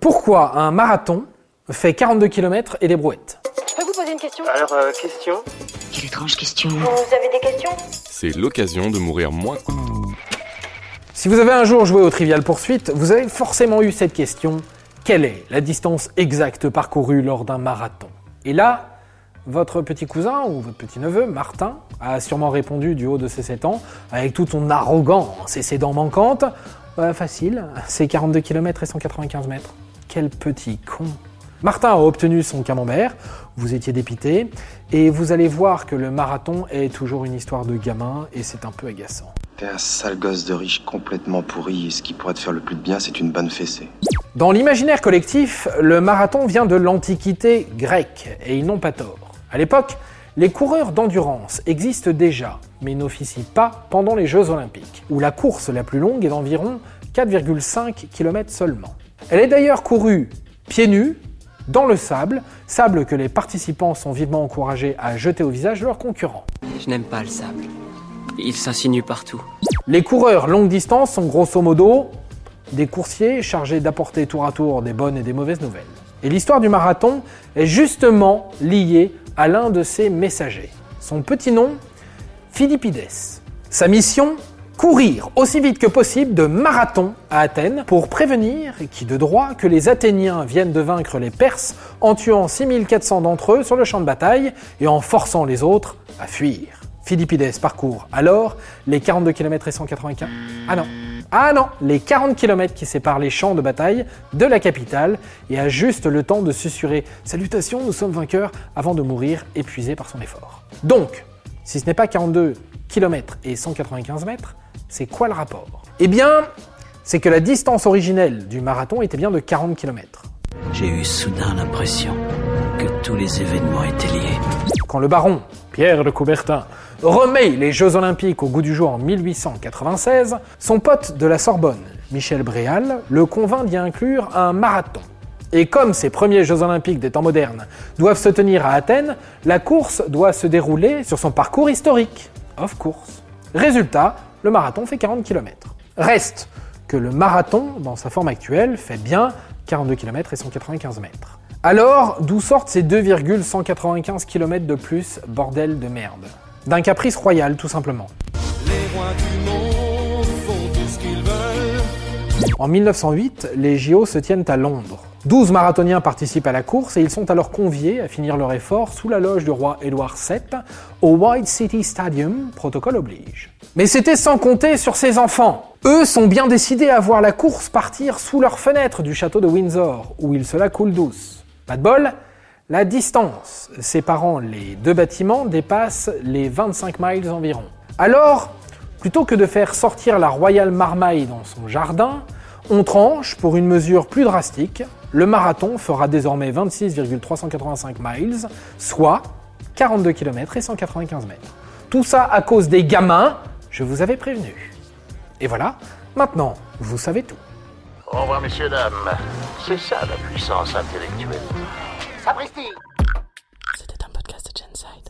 Pourquoi un marathon fait 42 km et des brouettes? Je peux vous poser une question? Alors, euh, question? Quelle étrange question. Vous avez des questions? C'est l'occasion de mourir moins. Si vous avez un jour joué au Trivial Poursuite, vous avez forcément eu cette question. Quelle est la distance exacte parcourue lors d'un marathon? Et là, votre petit cousin ou votre petit neveu, Martin, a sûrement répondu du haut de ses 7 ans, avec toute son arrogance et ses dents manquantes. Bah, facile, c'est 42 km et 195 mètres. Quel petit con Martin a obtenu son camembert, vous étiez dépité, et vous allez voir que le marathon est toujours une histoire de gamin, et c'est un peu agaçant. T'es un sale gosse de riche complètement pourri et ce qui pourrait te faire le plus de bien, c'est une bonne fessée. Dans l'imaginaire collectif, le marathon vient de l'Antiquité grecque, et ils n'ont pas tort. À l'époque, les coureurs d'endurance existent déjà, mais n'officient pas pendant les Jeux Olympiques, où la course la plus longue est d'environ 4,5 km seulement. Elle est d'ailleurs courue pieds nus, dans le sable, sable que les participants sont vivement encouragés à jeter au visage de leurs concurrents. Je n'aime pas le sable. Il s'insinue partout. Les coureurs longue distance sont grosso modo des coursiers chargés d'apporter tour à tour des bonnes et des mauvaises nouvelles. Et l'histoire du marathon est justement liée à l'un de ces messagers. Son petit nom, Philippides. Sa mission courir aussi vite que possible de marathon à Athènes pour prévenir, qui de droit, que les Athéniens viennent de vaincre les Perses en tuant 6400 d'entre eux sur le champ de bataille et en forçant les autres à fuir. Philippides parcourt alors les 42 km et 195. Ah non. Ah non, les 40 km qui séparent les champs de bataille de la capitale et a juste le temps de susurrer Salutations, nous sommes vainqueurs avant de mourir épuisé par son effort. Donc, si ce n'est pas 42 km et 195 mètres, c'est quoi le rapport? Eh bien, c'est que la distance originelle du marathon était bien de 40 km. J'ai eu soudain l'impression que tous les événements étaient liés. Quand le baron, Pierre de Coubertin, remet les Jeux Olympiques au goût du jour en 1896, son pote de la Sorbonne, Michel Bréal, le convainc d'y inclure un marathon. Et comme ces premiers Jeux Olympiques des temps modernes doivent se tenir à Athènes, la course doit se dérouler sur son parcours historique. Of course. Résultat, le marathon fait 40 km. Reste que le marathon, dans sa forme actuelle, fait bien 42 km et 195 mètres. Alors, d'où sortent ces 2,195 km de plus, bordel de merde? D'un caprice royal, tout simplement. En 1908, les JO se tiennent à Londres. 12 marathoniens participent à la course et ils sont alors conviés à finir leur effort sous la loge du roi Édouard VII au White City Stadium, protocole oblige. Mais c'était sans compter sur ses enfants. Eux sont bien décidés à voir la course partir sous leur fenêtre du château de Windsor, où ils se la coulent douce. Pas de bol, la distance séparant les deux bâtiments dépasse les 25 miles environ. Alors, plutôt que de faire sortir la Royal Marmaille dans son jardin, on tranche pour une mesure plus drastique. Le marathon fera désormais 26,385 miles, soit 42 km et 195 mètres. Tout ça à cause des gamins, je vous avais prévenu. Et voilà, maintenant, vous savez tout. Au revoir, messieurs, dames. C'est ça la puissance intellectuelle. Sapristi C'était un podcast de Genside.